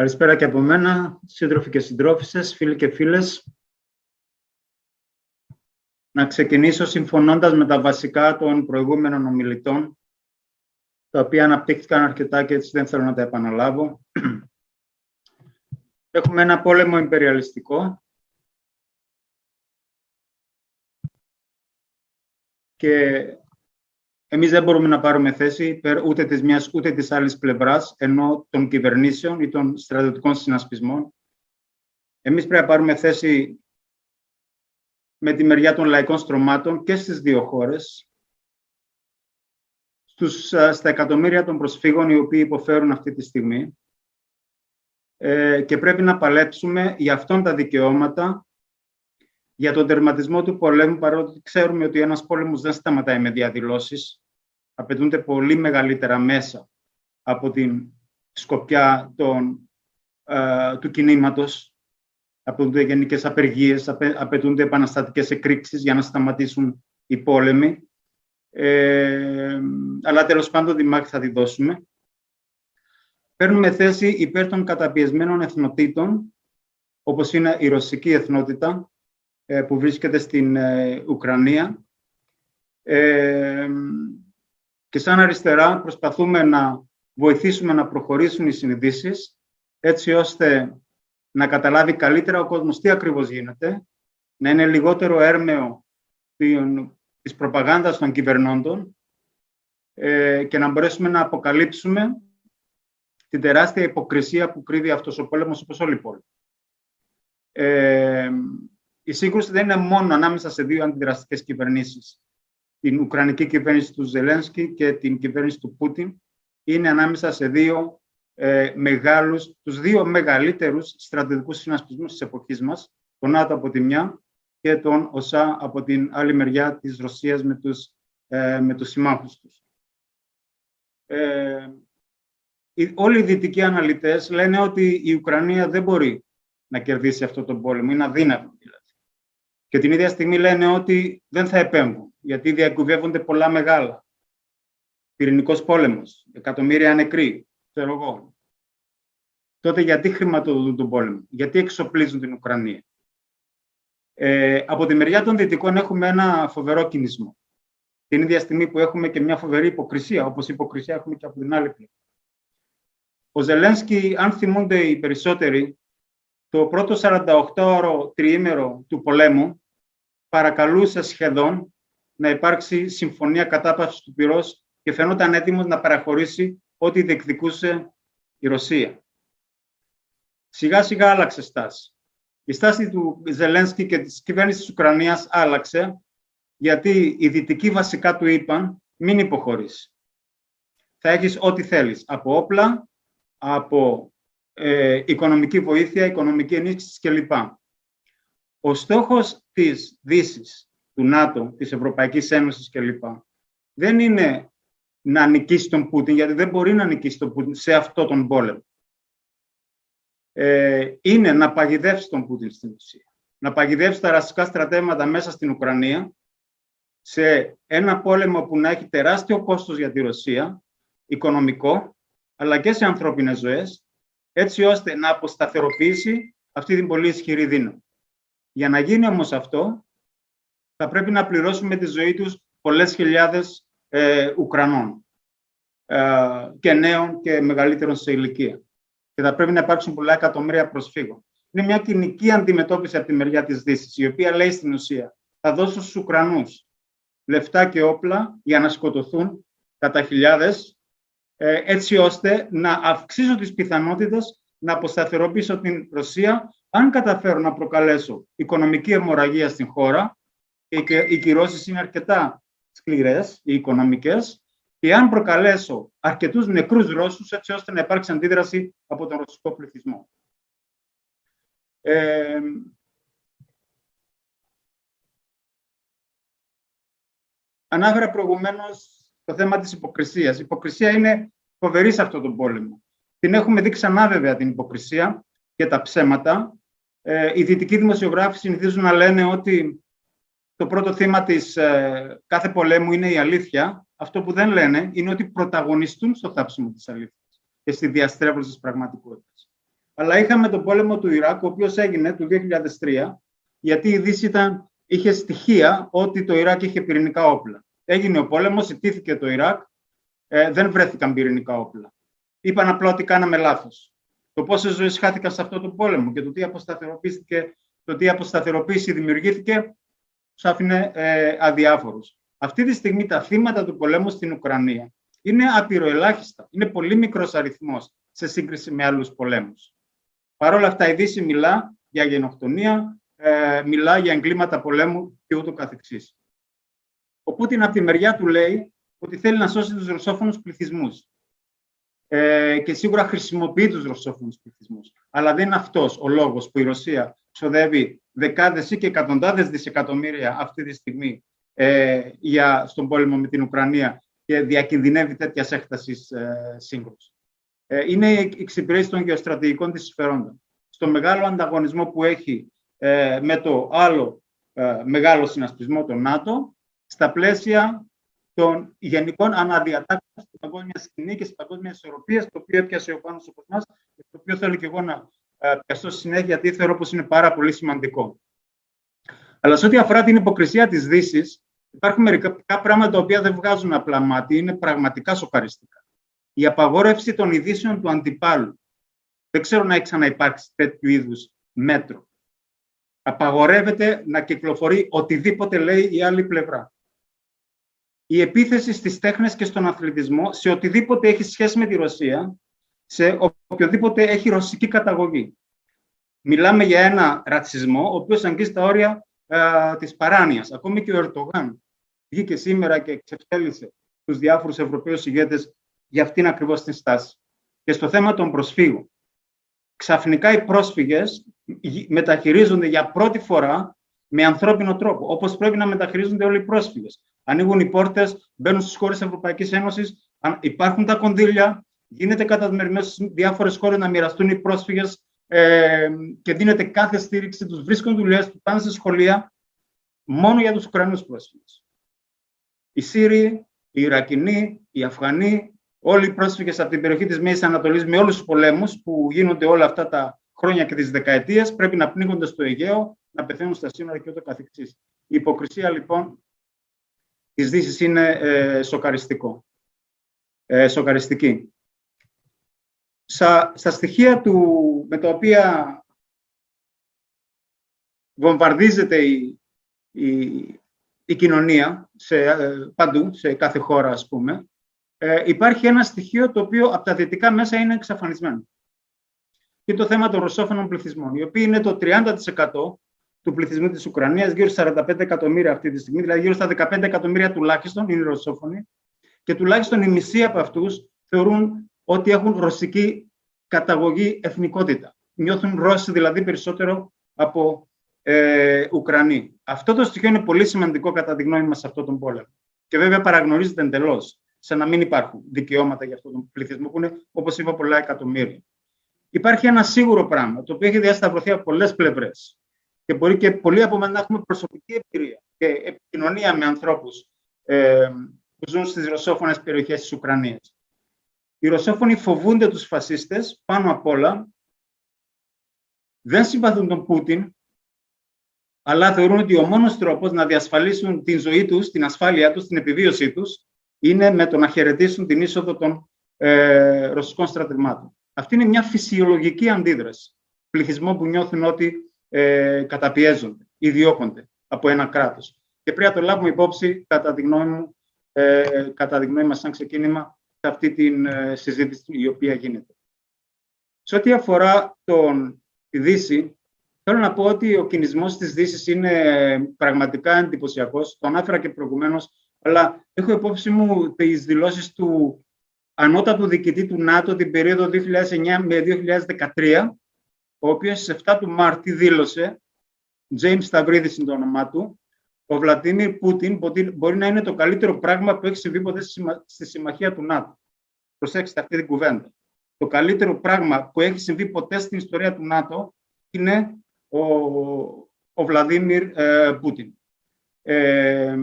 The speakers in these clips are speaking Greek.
Καλησπέρα και από μένα, σύντροφοι και συντρόφισσες, φίλοι και φίλες. Να ξεκινήσω συμφωνώντας με τα βασικά των προηγούμενων ομιλητών, τα οποία αναπτύχθηκαν αρκετά και έτσι δεν θέλω να τα επαναλάβω. Έχουμε ένα πόλεμο υπεριαλιστικό και εμείς δεν μπορούμε να πάρουμε θέση ούτε της μιας ούτε της άλλης πλευράς, ενώ των κυβερνήσεων ή των στρατιωτικών συνασπισμών. Εμείς πρέπει να πάρουμε θέση με τη μεριά των λαϊκών στρωμάτων και στις δύο χώρες, στους, στα εκατομμύρια των προσφύγων οι οποίοι υποφέρουν αυτή τη στιγμή. Ε, και πρέπει να παλέψουμε για αυτόν τα δικαιώματα για τον τερματισμό του πολέμου, παρότι ξέρουμε ότι ένας πόλεμος δεν σταματάει με διαδηλώσεις, απαιτούνται πολύ μεγαλύτερα μέσα από την σκοπιά των, ε, του κινήματος, απαιτούνται γενικές απεργίες, απαιτούνται επαναστατικές εκρήξεις για να σταματήσουν οι πόλεμοι. Ε, αλλά τέλος πάντων τη μάχη θα τη δώσουμε. Παίρνουμε θέση υπέρ των καταπιεσμένων εθνοτήτων, όπως είναι η ρωσική εθνότητα, ε, που βρίσκεται στην ε, Ουκρανία. Ε, και σαν αριστερά προσπαθούμε να βοηθήσουμε να προχωρήσουν οι συνειδήσεις, έτσι ώστε να καταλάβει καλύτερα ο κόσμος τι ακριβώς γίνεται, να είναι λιγότερο έρμεο της προπαγάνδας των κυβερνώντων και να μπορέσουμε να αποκαλύψουμε την τεράστια υποκρισία που κρύβει αυτός ο πόλεμος όπως όλοι οι πόλεμοι η σύγκρουση δεν είναι μόνο ανάμεσα σε δύο αντιδραστικές κυβερνήσεις. Την Ουκρανική κυβέρνηση του Ζελένσκι και την κυβέρνηση του Πούτιν. Είναι ανάμεσα σε δύο ε, μεγάλους, τους δύο μεγαλύτερους στρατιωτικούς συνασπισμούς της εποχής μας, τον ΝΑΤΟ από τη μια και τον ΟΣΑ από την άλλη μεριά της Ρωσίας με τους, ε, με τους συμμάχους τους. Ε, όλοι οι δυτικοί αναλυτές λένε ότι η Ουκρανία δεν μπορεί να κερδίσει αυτό τον πόλεμο, είναι αδύνατο δηλαδή. Και την ίδια στιγμή λένε ότι δεν θα επέμβουν, γιατί διακουβεύονται πολλά μεγάλα. Πυρηνικός πόλεμος, εκατομμύρια νεκροί, ξέρω εγώ. Τότε γιατί χρηματοδοτούν τον πόλεμο, γιατί εξοπλίζουν την Ουκρανία. Ε, από τη μεριά των Δυτικών έχουμε ένα φοβερό κινησμό. Την ίδια στιγμή που έχουμε και μια φοβερή υποκρισία, όπως η υποκρισία έχουμε και από την άλλη πλευρά. Ο Ζελένσκι, αν θυμούνται οι περισσότεροι, το πρώτο 48ωρο τριήμερο του πολέμου παρακαλούσε σχεδόν να υπάρξει συμφωνία κατάπαυσης του πυρός και φαινόταν έτοιμος να παραχωρήσει ό,τι διεκδικούσε η Ρωσία. Σιγά σιγά άλλαξε στάση. Η στάση του Ζελένσκι και της κυβέρνησης της Ουκρανίας άλλαξε γιατί οι δυτικοί βασικά του είπαν μην υποχωρήσει. Θα έχεις ό,τι θέλεις, από όπλα, από ε, οικονομική βοήθεια, οικονομική ενίσχυση κλπ. Ο στόχος της δύσης του ΝΑΤΟ, της Ευρωπαϊκής Ένωσης κλπ. δεν είναι να νικήσει τον Πούτιν, γιατί δεν μπορεί να νικήσει τον Πούτιν σε αυτό τον πόλεμο. Ε, είναι να παγιδεύσει τον Πούτιν στην ουσία. Να παγιδεύσει τα ρασικά στρατεύματα μέσα στην Ουκρανία σε ένα πόλεμο που να έχει τεράστιο κόστος για τη Ρωσία, οικονομικό, αλλά και σε ανθρώπινες ζωές, έτσι ώστε να αποσταθεροποιήσει αυτή την πολύ ισχυρή δύναμη. Για να γίνει όμως αυτό, θα πρέπει να πληρώσουμε τη ζωή τους πολλές χιλιάδες ε, Ουκρανών ε, και νέων και μεγαλύτερων σε ηλικία. Και θα πρέπει να υπάρξουν πολλά εκατομμύρια προσφύγων. Είναι μια κοινική αντιμετώπιση από τη μεριά της Δύσης, η οποία λέει στην ουσία θα δώσω στους Ουκρανούς λεφτά και όπλα για να σκοτωθούν κατά χιλιάδες ε, έτσι ώστε να αυξήσω τις πιθανότητες να αποσταθεροποιήσω την Ρωσία αν καταφέρω να προκαλέσω οικονομική αιμορραγία στην χώρα και οι κυρώσεις είναι αρκετά σκληρές, οι οικονομικές, και αν προκαλέσω αρκετούς νεκρούς Ρώσους έτσι ώστε να υπάρξει αντίδραση από τον ρωσικό πληθυσμό. Ε, ανάφερα προηγουμένως το θέμα της υποκρισίας. Η υποκρισία είναι φοβερή σε αυτόν τον πόλεμο. Την έχουμε δει ξανά βέβαια την υποκρισία και τα ψέματα. Ε, οι δυτικοί δημοσιογράφοι συνηθίζουν να λένε ότι το πρώτο θύμα της ε, κάθε πολέμου είναι η αλήθεια. Αυτό που δεν λένε είναι ότι πρωταγωνιστούν στο θάψιμο της αλήθειας και στη διαστρέβλωση της πραγματικότητας. Αλλά είχαμε τον πόλεμο του Ιράκ, ο οποίος έγινε το 2003, γιατί η Δύση ήταν, είχε στοιχεία ότι το Ιράκ είχε πυρηνικά όπλα. Έγινε ο πόλεμος, ιτήθηκε το Ιράκ, ε, δεν βρέθηκαν πυρηνικά όπλα. Είπαν απλά ότι κάναμε λάθος. Το πόσε ζωές χάθηκαν σε αυτό το πόλεμο και το τι αποσταθεροποιήθηκε, το τι αποσταθεροποίηση δημιουργήθηκε, τους άφηνε ε, αδιάφορους. Αυτή τη στιγμή τα θύματα του πολέμου στην Ουκρανία είναι απειροελάχιστα. Είναι πολύ μικρός αριθμός σε σύγκριση με άλλους πολέμους. Παρ' όλα αυτά η Δύση μιλά για γενοκτονία, ε, μιλά για εγκλήματα πολέμου και ούτω καθεξής. Ο Πούτιν από τη μεριά του λέει ότι θέλει να σώσει τους ρωσόφωνους πληθυσμούς. Ε, και σίγουρα χρησιμοποιεί τους ρωσόφωνους πληθυσμούς. Αλλά δεν είναι αυτός ο λόγος που η Ρωσία ξοδεύει δεκάδες ή και εκατοντάδες δισεκατομμύρια αυτή τη στιγμή ε, για, στον πόλεμο με την Ουκρανία και διακινδυνεύει τέτοιας έκτασης ε, σύγκρουσης. Ε, είναι η εξυπηρέτηση των γεωστρατηγικών της συμφερόντων. Στο μεγάλο ανταγωνισμό που έχει ε, με το άλλο ε, μεγάλο συνασπισμό, το ΝΑΤΟ, στα πλαίσια των γενικών αναδιατάξεων στην παγκόσμιας σκηνή και στην παγκόσμιας ισορροπίας, το οποίο έπιασε ο Πάνος από εμάς και το οποίο θέλω και εγώ να πιαστώ συνέχεια, γιατί θεωρώ πως είναι πάρα πολύ σημαντικό. Αλλά σε ό,τι αφορά την υποκρισία της Δύσης, υπάρχουν μερικά πράγματα τα οποία δεν βγάζουν απλά μάτι, είναι πραγματικά σοκαριστικά. Η απαγόρευση των ειδήσεων του αντιπάλου. Δεν ξέρω να έχει ξαναυπάρξει τέτοιου είδους μέτρο. Απαγορεύεται να κυκλοφορεί οτιδήποτε λέει η άλλη πλευρά. Η επίθεση στις τέχνες και στον αθλητισμό σε οτιδήποτε έχει σχέση με τη Ρωσία, σε οποιοδήποτε έχει ρωσική καταγωγή. Μιλάμε για ένα ρατσισμό, ο οποίος αγγίζει τα όρια ε, της παράνοιας. Ακόμη και ο Ερτογάν βγήκε σήμερα και εξευτέλισε τους διάφορους Ευρωπαίους ηγέτες για αυτήν ακριβώς την στάση. Και στο θέμα των προσφύγων. Ξαφνικά οι πρόσφυγες μεταχειρίζονται για πρώτη φορά με ανθρώπινο τρόπο, όπως πρέπει να μεταχειρίζονται όλοι οι πρόσφυγες. Ανοίγουν οι πόρτες, μπαίνουν στις χώρες της Ευρωπαϊκής Ένωσης, υπάρχουν τα κονδύλια, γίνεται καταδημερινές στις διάφορες χώρες να μοιραστούν οι πρόσφυγες ε, και δίνεται κάθε στήριξη, τους βρίσκουν δουλειές, τους πάνε σε σχολεία, μόνο για τους Ουκρανούς πρόσφυγες. Οι Σύριοι, οι Ιρακινοί, οι Αφγανοί, όλοι οι πρόσφυγες από την περιοχή της Μέσης Ανατολής με όλους τους πολέμους που γίνονται όλα αυτά τα χρόνια και τις δεκαετίες πρέπει να πνίγονται στο Αιγαίο, να πεθαίνουν στα σύνορα και ούτω καθεξής. Η υποκρισία λοιπόν της Δύσης είναι ε, σοκαριστικό. Ε, σοκαριστική στα, στα στοιχεία του, με τα οποία βομβαρδίζεται η, η, η κοινωνία σε, ε, παντού, σε κάθε χώρα ας πούμε, ε, υπάρχει ένα στοιχείο το οποίο από τα δυτικά μέσα είναι εξαφανισμένο. Και το θέμα των ρωσόφωνων πληθυσμών, οι οποίοι είναι το 30% του πληθυσμού της Ουκρανίας, γύρω στα 45 εκατομμύρια αυτή τη στιγμή, δηλαδή γύρω στα 15 εκατομμύρια τουλάχιστον είναι ρωσόφωνοι και τουλάχιστον οι μισοί από αυτούς θεωρούν ότι έχουν ρωσική καταγωγή εθνικότητα. Νιώθουν Ρώσοι δηλαδή περισσότερο από ε, Ουκρανοί. Αυτό το στοιχείο είναι πολύ σημαντικό κατά τη γνώμη μας σε αυτόν τον πόλεμο. Και βέβαια παραγνωρίζεται εντελώς, σαν να μην υπάρχουν δικαιώματα για αυτόν τον πληθυσμό που είναι, όπως είπα, πολλά εκατομμύρια. Υπάρχει ένα σίγουρο πράγμα, το οποίο έχει διασταυρωθεί από πολλές πλευρές. Και μπορεί και πολλοί από εμά να έχουμε προσωπική εμπειρία και επικοινωνία με ανθρώπους ε, που ζουν στις ρωσόφωνες περιοχές της Ουκρανίας. Οι Ρωσόφωνοι φοβούνται τους φασίστες πάνω απ' όλα, δεν συμπαθούν τον Πούτιν, αλλά θεωρούν ότι ο μόνος τρόπος να διασφαλίσουν την ζωή τους, την ασφάλειά τους, την επιβίωσή τους, είναι με το να χαιρετήσουν την είσοδο των ε, ρωσικών στρατευμάτων. Αυτή είναι μια φυσιολογική αντίδραση πληθυσμών που νιώθουν ότι ε, καταπιέζονται ή διώκονται από ένα κράτος. Και πρέπει να το λάβουμε υπόψη, κατά τη γνώμη μου, ε, κατά τη γνώμη μας σαν ξεκίνημα, σε αυτή τη ε, συζήτηση η οποία γίνεται. Σε ό,τι αφορά τον, τη Δύση, θέλω να πω ότι ο κινησμός της Δύσης είναι πραγματικά εντυπωσιακός. Το ανάφερα και προηγουμένως, αλλά έχω υπόψη μου τις δηλώσεις του ανώτατου διοικητή του ΝΑΤΟ την περίοδο 2009 με 2013, ο οποίος στις 7 του Μάρτη δήλωσε, James Σταυρίδης είναι το όνομά του, ο Βλαντίμιρ Πούτιν μπορεί να είναι το καλύτερο πράγμα που έχει συμβεί ποτέ στη συμμαχία του ΝΑΤΟ. Προσέξτε αυτή την κουβέντα. Το καλύτερο πράγμα που έχει συμβεί ποτέ στην ιστορία του ΝΑΤΟ είναι ο, ο Βλαντίμιρ ε, Πούτιν. Ε,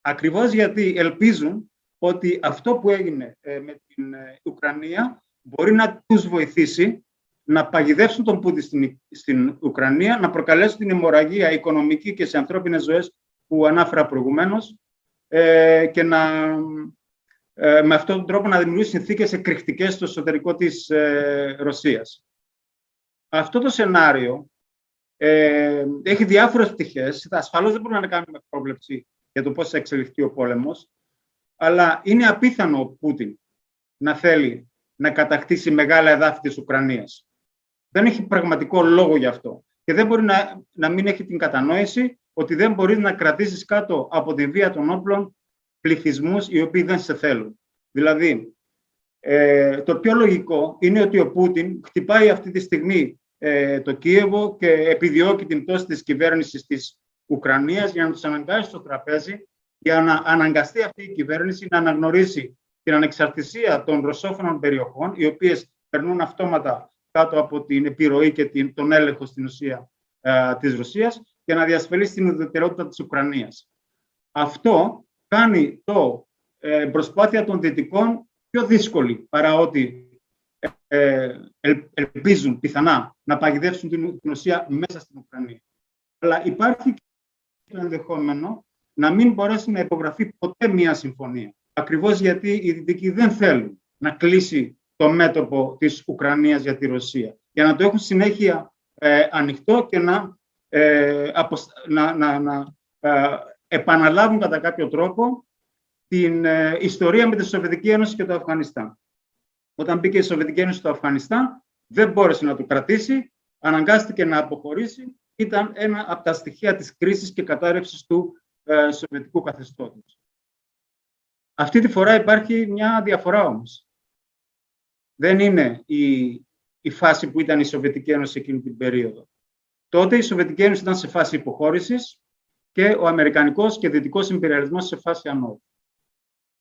ακριβώς γιατί ελπίζουν ότι αυτό που έγινε ε, με την ε, Ουκρανία μπορεί να τους βοηθήσει να παγιδεύσουν τον Πούτιν στην, στην Ουκρανία, να προκαλέσουν την αιμορραγία οικονομική και σε ανθρώπινες ζωές που ανάφερα προηγουμένως ε, και να, ε, με αυτόν τον τρόπο να δημιουργήσουν συνθήκες εκρηκτικές στο εσωτερικό της ε, Ρωσίας. Αυτό το σενάριο ε, έχει διάφορες πτυχές. Ασφαλώς δεν μπορούμε να κάνουμε πρόβλεψη για το πώς θα εξελιχθεί ο πόλεμος, αλλά είναι απίθανο ο Πούτιν να θέλει να κατακτήσει μεγάλα εδάφη της Ουκρανίας. Δεν έχει πραγματικό λόγο γι' αυτό. Και δεν μπορεί να, να μην έχει την κατανόηση ότι δεν μπορείς να κρατήσεις κάτω από τη βία των όπλων πληθυσμούς οι οποίοι δεν σε θέλουν. Δηλαδή, ε, το πιο λογικό είναι ότι ο Πούτιν χτυπάει αυτή τη στιγμή ε, το Κίεβο και επιδιώκει την πτώση της κυβέρνησης της Ουκρανίας για να τους αναγκάσει στο τραπέζι για να αναγκαστεί αυτή η κυβέρνηση να αναγνωρίσει την ανεξαρτησία των ρωσόφωνων περιοχών, οι οποίες περνούν αυτόματα κάτω από την επιρροή και την, τον έλεγχο στην ουσία ε, της Ρωσίας και να διασφαλίσει την ουδετερότητα της Ουκρανίας. Αυτό κάνει το ε, προσπάθεια των Δυτικών πιο δύσκολη παρά ότι ε, ελπίζουν πιθανά να παγιδεύσουν την, την ουσία μέσα στην Ουκρανία. Αλλά υπάρχει το ενδεχόμενο να μην μπορέσει να υπογραφεί ποτέ μία συμφωνία. Ακριβώς γιατί οι Δυτικοί δεν θέλουν να κλείσει το μέτωπο της Ουκρανίας για τη Ρωσία. Για να το έχουν συνέχεια ε, ανοιχτό και να, ε, να, να, να ε, επαναλάβουν κατά κάποιο τρόπο την ε, ιστορία με τη Σοβιετική Ένωση και το Αφγανιστάν. Όταν μπήκε η Σοβιετική Ένωση στο Αφγανιστάν, δεν μπόρεσε να το κρατήσει, αναγκάστηκε να αποχωρήσει. Ήταν ένα από τα στοιχεία της κρίσης και κατάρρευσης του ε, Σοβιετικού καθεστώτος. Αυτή τη φορά υπάρχει μια διαφορά όμως. Δεν είναι η, η φάση που ήταν η Σοβιετική Ένωση εκείνη την περίοδο. Τότε η Σοβιετική Ένωση ήταν σε φάση υποχώρησης και ο Αμερικανικός και Δυτικός Ιμπεριαλισμός σε φάση ανώδου.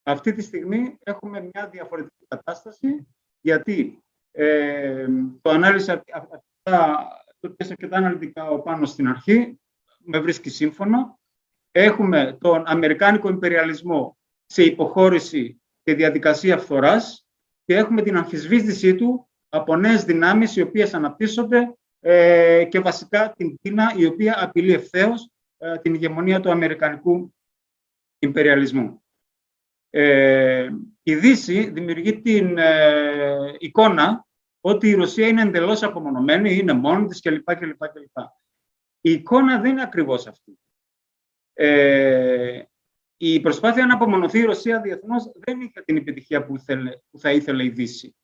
Αυτή τη στιγμή έχουμε μια διαφορετική κατάσταση, γιατί ε, το ανάλυσα αυτά, το αρκετά αναλυτικά ο πάνω στην αρχή, με βρίσκει σύμφωνο. Έχουμε τον Αμερικάνικο Ιμπεριαλισμό σε υποχώρηση και διαδικασία φθοράς και έχουμε την αμφισβήτησή του από νέες δυνάμεις οι οποίες αναπτύσσονται ε, και βασικά την Κίνα η οποία απειλεί ευθέως ε, την ηγεμονία του Αμερικανικού Ιμπεριαλισμού. Ε, η Δύση δημιουργεί την ε, εικόνα ότι η Ρωσία είναι εντελώς απομονωμένη, είναι μόνη της κλπ. κλπ, κλπ. Η εικόνα δεν είναι ακριβώς αυτή. Ε, η προσπάθεια να απομονωθεί η Ρωσία διεθνώς δεν είχε την επιτυχία που, που θα ήθελε η Δύση.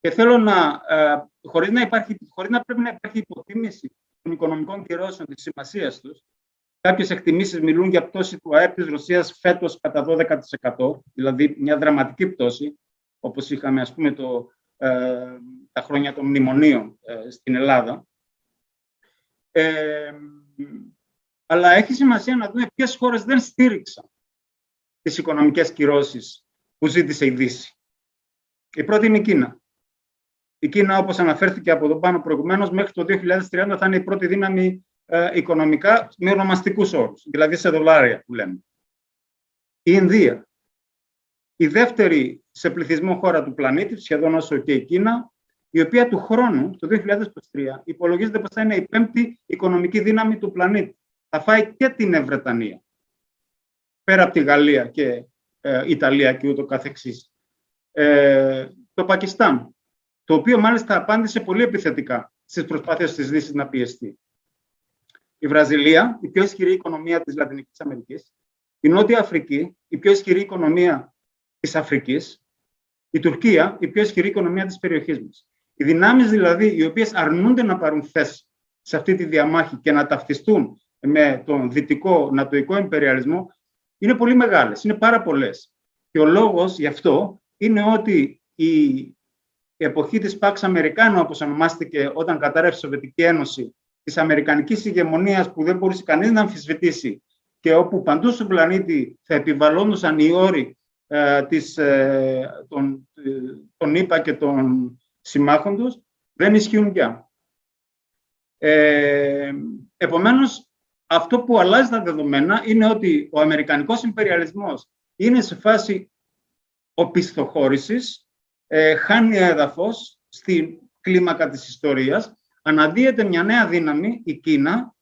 Και θέλω να, ε, χωρίς να, υπάρχει, χωρίς να πρέπει να υπάρχει υποτίμηση των οικονομικών κυρώσεων της σημασίας τους, Κάποιες εκτιμήσεις μιλούν για πτώση του ΑΕΠ της Ρωσίας φέτος κατά 12%, δηλαδή μια δραματική πτώση, όπως είχαμε ας πούμε το, ε, τα χρόνια των μνημονίων ε, στην Ελλάδα. Ε, αλλά έχει σημασία να δούμε ποιες χώρες δεν στήριξαν τις οικονομικές κυρώσεις που ζήτησε η Δύση. Η πρώτη είναι η Κίνα. Η Κίνα, όπως αναφέρθηκε από εδώ πάνω προηγουμένως, μέχρι το 2030 θα είναι η πρώτη δύναμη ε, οικονομικά με ονομαστικούς όρους, δηλαδή σε δολάρια που λέμε. Η Ινδία, η δεύτερη σε πληθυσμό χώρα του πλανήτη, σχεδόν όσο και η Κίνα, η οποία του χρόνου, το 2023, υπολογίζεται πως θα είναι η πέμπτη οικονομική δύναμη του πλανήτη. Θα φάει και την Ευρετανία, πέρα από τη Γαλλία και ε, Ιταλία και ούτω καθεξής. Ε, το Πακιστάν, το οποίο μάλιστα απάντησε πολύ επιθετικά στις προσπάθειες της Δύσης να πιεστεί η Βραζιλία, η πιο ισχυρή οικονομία της Λατινικής Αμερικής, η Νότια Αφρική, η πιο ισχυρή οικονομία της Αφρικής, η Τουρκία, η πιο ισχυρή οικονομία της περιοχής μας. Οι δυνάμεις δηλαδή οι οποίες αρνούνται να πάρουν θέση σε αυτή τη διαμάχη και να ταυτιστούν με τον δυτικό νατοϊκό εμπεριαλισμό είναι πολύ μεγάλες, είναι πάρα πολλές. Και ο λόγος γι' αυτό είναι ότι η εποχή της Pax Americano, όπως ονομάστηκε όταν κατάρρευσε η Σοβιετική Ένωση της Αμερικανικής ηγεμονίας που δεν μπορούσε κανείς να αμφισβητήσει και όπου παντού στον πλανήτη θα επιβαλλόντουσαν οι όροι ε, της, ε, των, ε, των ΗΠΑ και των συμμάχων τους, δεν ισχύουν πια. Ε, επομένως, αυτό που αλλάζει τα δεδομένα είναι ότι ο Αμερικανικός υπεριαλισμός είναι σε φάση οπισθοχώρησης, ε, χάνει έδαφος στην κλίμακα της ιστορίας, αναδύεται μια νέα δύναμη, η Κίνα,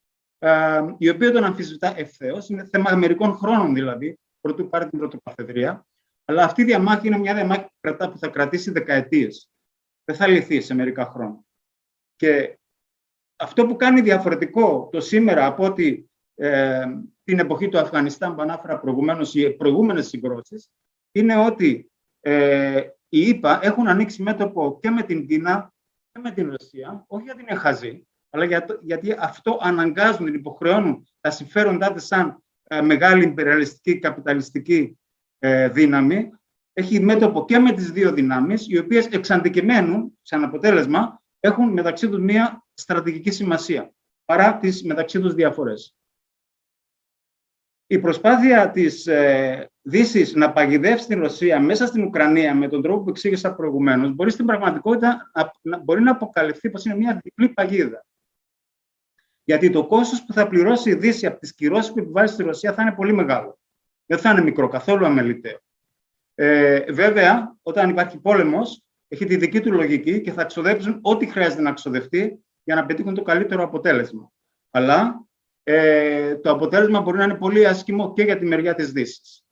η οποία τον αμφισβητά ευθέως. Είναι θέμα μερικών χρόνων δηλαδή, πρωτού πάρει την πρωτοκαθεδρία. Αλλά αυτή η διαμάχη είναι μια διαμάχη που θα κρατήσει δεκαετίες. Δεν θα λυθεί σε μερικά χρόνια. Και αυτό που κάνει διαφορετικό το σήμερα από ότι ε, την εποχή του Αφγανιστάν που ανάφερα προηγουμένως, οι προηγούμενες συγκρόσεις, είναι ότι ε, οι ΗΠΑ έχουν ανοίξει μέτωπο και με την Κίνα και με την Ρωσία, όχι γιατί είναι χαζοί, αλλά γιατί αυτό αναγκάζουν, την υποχρεώνουν τα συμφέροντά της σαν ε, μεγάλη υπεραλιστική καπιταλιστική ε, δύναμη, έχει μέτωπο και με τις δύο δυνάμεις, οι οποίες εξαντικημένουν, σαν αποτέλεσμα, έχουν μεταξύ τους μία στρατηγική σημασία, παρά τις μεταξύ τους διαφορές. Η προσπάθεια της ε, Δύσης να παγιδεύσει την Ρωσία μέσα στην Ουκρανία με τον τρόπο που εξήγησα προηγουμένως, μπορεί στην πραγματικότητα να, μπορεί να αποκαλυφθεί πως είναι μια διπλή παγίδα. Γιατί το κόστος που θα πληρώσει η Δύση από τις κυρώσεις που επιβάλλει στη Ρωσία θα είναι πολύ μεγάλο. Δεν θα είναι μικρό, καθόλου αμεληταίο. Ε, βέβαια, όταν υπάρχει πόλεμος, έχει τη δική του λογική και θα ξοδέψουν ό,τι χρειάζεται να ξοδευτεί για να πετύχουν το καλύτερο αποτέλεσμα. Αλλά ε, το αποτέλεσμα μπορεί να είναι πολύ άσχημο και για τη μεριά της Δύσης.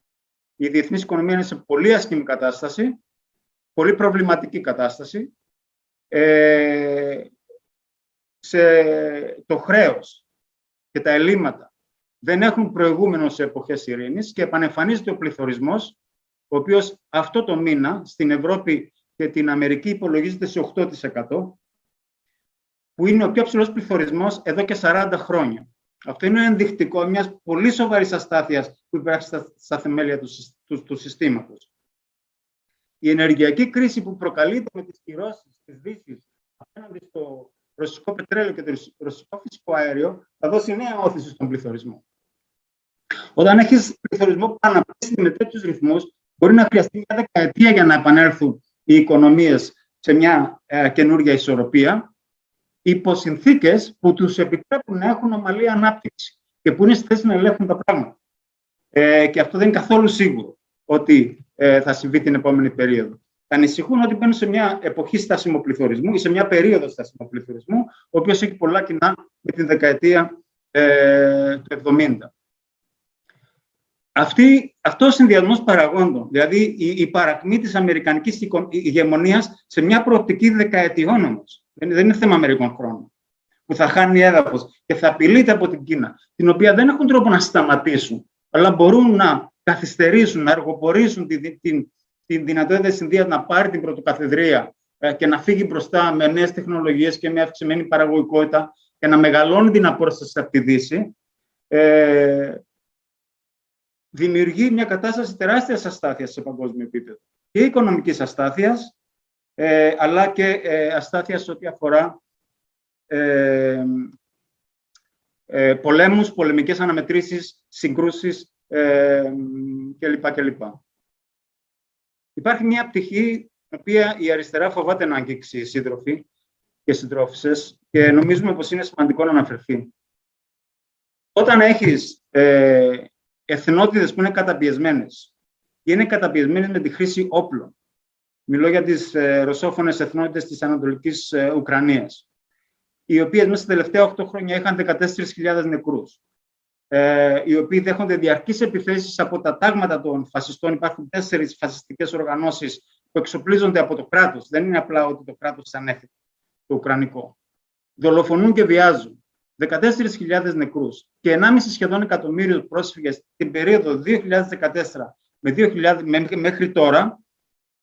Η διεθνής οικονομία είναι σε πολύ άσχημη κατάσταση, πολύ προβληματική κατάσταση. Ε, σε το χρέος και τα ελλείμματα δεν έχουν προηγούμενο σε εποχές ειρήνης και επανεμφανίζεται ο πληθωρισμός, ο οποίος αυτό το μήνα στην Ευρώπη και την Αμερική υπολογίζεται σε 8%, που είναι ο πιο ψηλός πληθωρισμός εδώ και 40 χρόνια. Αυτό είναι ενδεικτικό μιας πολύ σοβαρής αστάθειας που υπάρχει στα, στα θεμέλια του, του, του συστήματος. Η ενεργειακή κρίση που προκαλείται με τις κυρώσεις της Δύσης απέναντι στο ρωσικό πετρέλαιο και το ρωσικό φυσικό αέριο θα δώσει νέα όθηση στον πληθωρισμό. Όταν έχεις πληθωρισμό που αναπτύσσεται με τέτοιους ρυθμούς, μπορεί να χρειαστεί μια δεκαετία για να επανέλθουν οι οικονομίες σε μια ε, καινούργια ισορροπία, υπό συνθήκες που τους επιτρέπουν να έχουν ομαλή ανάπτυξη και που είναι στη θέση να ελέγχουν τα πράγματα. Ε, και αυτό δεν είναι καθόλου σίγουρο ότι ε, θα συμβεί την επόμενη περίοδο ανησυχούν ότι μπαίνουν σε μια εποχή στάσιμου πληθωρισμού ή σε μια περίοδο στάσιμου πληθωρισμού, ο οποίος έχει πολλά κοινά με την δεκαετία ε, του 70. Αυτή, αυτός ο συνδυασμός παραγόντων, δηλαδή η, η παρακμή της αμερικανικής ηγεμονίας σε μια προοπτική δεκαετιών όμως, δεν, δεν είναι θέμα μερικών χρόνων, που θα χάνει έδαφος και θα απειλείται από την Κίνα, την οποία δεν έχουν τρόπο να σταματήσουν, αλλά μπορούν να καθυστερήσουν, να εργοπορήσουν την, την, την δυνατότητα της Ινδίας να πάρει την πρωτοκαθεδρία ε, και να φύγει μπροστά με νέες τεχνολογίες και με αυξημένη παραγωγικότητα και να μεγαλώνει την απόσταση από τη Δύση, ε, δημιουργεί μια κατάσταση τεράστιας αστάθειας σε παγκόσμιο επίπεδο. Και οικονομικής αστάθειας, ε, αλλά και ε, αστάθειας ό,τι αφορά ε, ε, πολέμους, πολεμικές αναμετρήσεις, συγκρούσεις ε, κλπ. Υπάρχει μια πτυχή την οποία η αριστερά φοβάται να αγγίξει οι σύντροφοι και συντρόφισσες και νομίζουμε πως είναι σημαντικό να αναφερθεί. Όταν έχεις ε, εθνότητες που είναι καταπιεσμένες και είναι καταπιεσμένες με τη χρήση όπλων, μιλώ για τις ε, ρωσόφωνες εθνότητες της Ανατολικής ε, Ουκρανίας, οι οποίες μέσα στα τελευταία 8 χρόνια είχαν 14.000 νεκρούς, ε, οι οποίοι δέχονται διαρκείς επιθέσεις από τα τάγματα των φασιστών. Υπάρχουν τέσσερις φασιστικές οργανώσεις που εξοπλίζονται από το κράτος. Δεν είναι απλά ότι το κράτος ανέφερε το Ουκρανικό. Δολοφονούν και βιάζουν. 14.000 νεκρούς και 1,5 σχεδόν εκατομμύριο πρόσφυγες την περίοδο 2014 με 2000, μέχρι τώρα,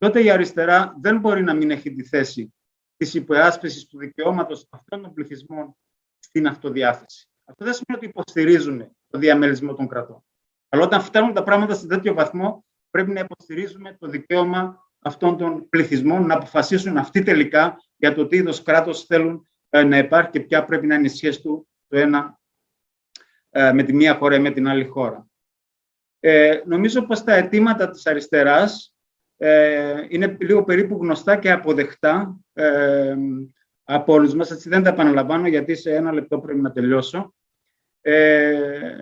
τότε η αριστερά δεν μπορεί να μην έχει τη θέση της υπεράσπισης του δικαιώματος αυτών των πληθυσμών στην αυτοδιάθεση. Αυτό δεν σημαίνει ότι υποστηρίζουν το διαμερισμό των κρατών. Αλλά όταν φτάνουν τα πράγματα σε τέτοιο βαθμό, πρέπει να υποστηρίζουμε το δικαίωμα αυτών των πληθυσμών να αποφασίσουν αυτοί τελικά για το τι είδος κράτος θέλουν ε, να υπάρχει και ποια πρέπει να είναι η σχέση του το ένα ε, με τη μία χώρα ή με την άλλη χώρα. Ε, νομίζω πως τα αιτήματα της αριστεράς ε, είναι λίγο περίπου γνωστά και αποδεκτά ε, από όλους μας. Έτσι δεν τα επαναλαμβάνω γιατί σε ένα λεπτό πρέπει να τελειώσω. Ε,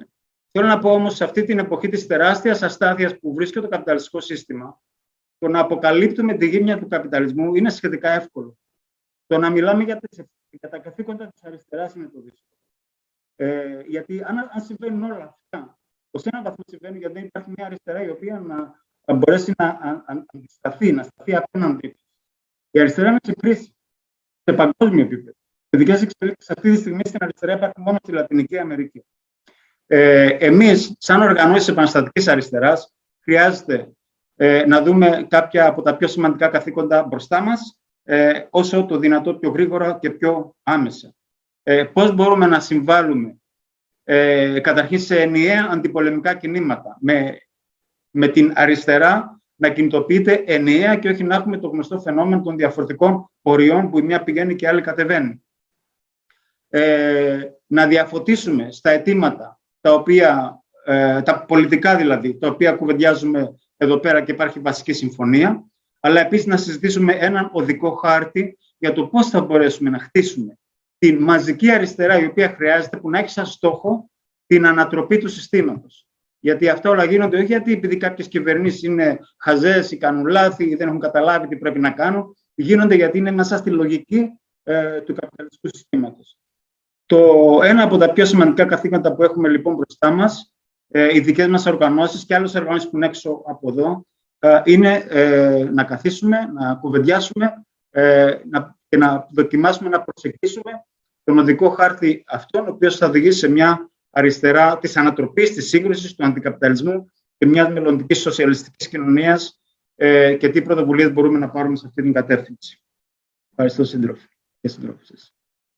θέλω να πω όμως σε αυτή την εποχή της τεράστιας αστάθειας που βρίσκεται το καπιταλιστικό σύστημα, το να αποκαλύπτουμε τη γύμνια του καπιταλισμού είναι σχετικά εύκολο. Το να μιλάμε για, τις, για τα καθήκοντα της αριστεράς είναι το δύσκολο. Ε, γιατί αν, αν συμβαίνουν όλα αυτά, ω έναν βαθμό συμβαίνει γιατί δεν υπάρχει μια αριστερά η οποία να, να μπορέσει να αντισταθεί, να σταθεί απέναντι Η αριστερά είναι σε κρίση, σε παγκόσμιο επίπεδο. Οι δικές εξελίξεις αυτή τη στιγμή στην αριστερά υπάρχουν μόνο στη Λατινική Αμερική. Ε, Εμείς, σαν οργανώσεις επαναστατικής αριστεράς, χρειάζεται ε, να δούμε κάποια από τα πιο σημαντικά καθήκοντα μπροστά μας, ε, όσο το δυνατό πιο γρήγορα και πιο άμεσα. Ε, πώς μπορούμε να συμβάλλουμε ε, καταρχήν σε ενιαία αντιπολεμικά κινήματα, με, με την αριστερά να κινητοποιείται ενιαία και όχι να έχουμε το γνωστό φαινόμενο των διαφορετικών ποριών που η μία πηγαίνει και η άλλη κατεβαίνει. Ε, να διαφωτίσουμε στα αιτήματα, τα, οποία, ε, τα πολιτικά δηλαδή, τα οποία κουβεντιάζουμε εδώ πέρα και υπάρχει βασική συμφωνία, αλλά επίσης να συζητήσουμε έναν οδικό χάρτη για το πώς θα μπορέσουμε να χτίσουμε την μαζική αριστερά η οποία χρειάζεται που να έχει σαν στόχο την ανατροπή του συστήματος. Γιατί αυτά όλα γίνονται όχι γιατί επειδή κάποιες κυβερνήσεις είναι χαζές ή κάνουν λάθη ή δεν έχουν καταλάβει τι πρέπει να κάνουν. Γίνονται γιατί είναι μέσα στη λογική ε, του καπιταλιστικού συστήματος. Το ένα από τα πιο σημαντικά καθήκοντα που έχουμε λοιπόν μπροστά μας, ε, οι δικές μας οργανώσεις και άλλες οργανώσεις που είναι έξω από εδώ, ε, είναι ε, να καθίσουμε, να κουβεντιάσουμε ε, να, και να δοκιμάσουμε να προσεγγίσουμε τον οδικό χάρτη αυτόν, ο οποίος θα οδηγήσει σε μια αριστερά της ανατροπής, της σύγκρουσης, του αντικαπιταλισμού και μιας μελλοντικής σοσιαλιστικής κοινωνίας ε, και τι πρωτοβουλίες μπορούμε να πάρουμε σε αυτή την κατεύθυνση. Ευχαριστώ, σύντροφοι και συντρόφισσες.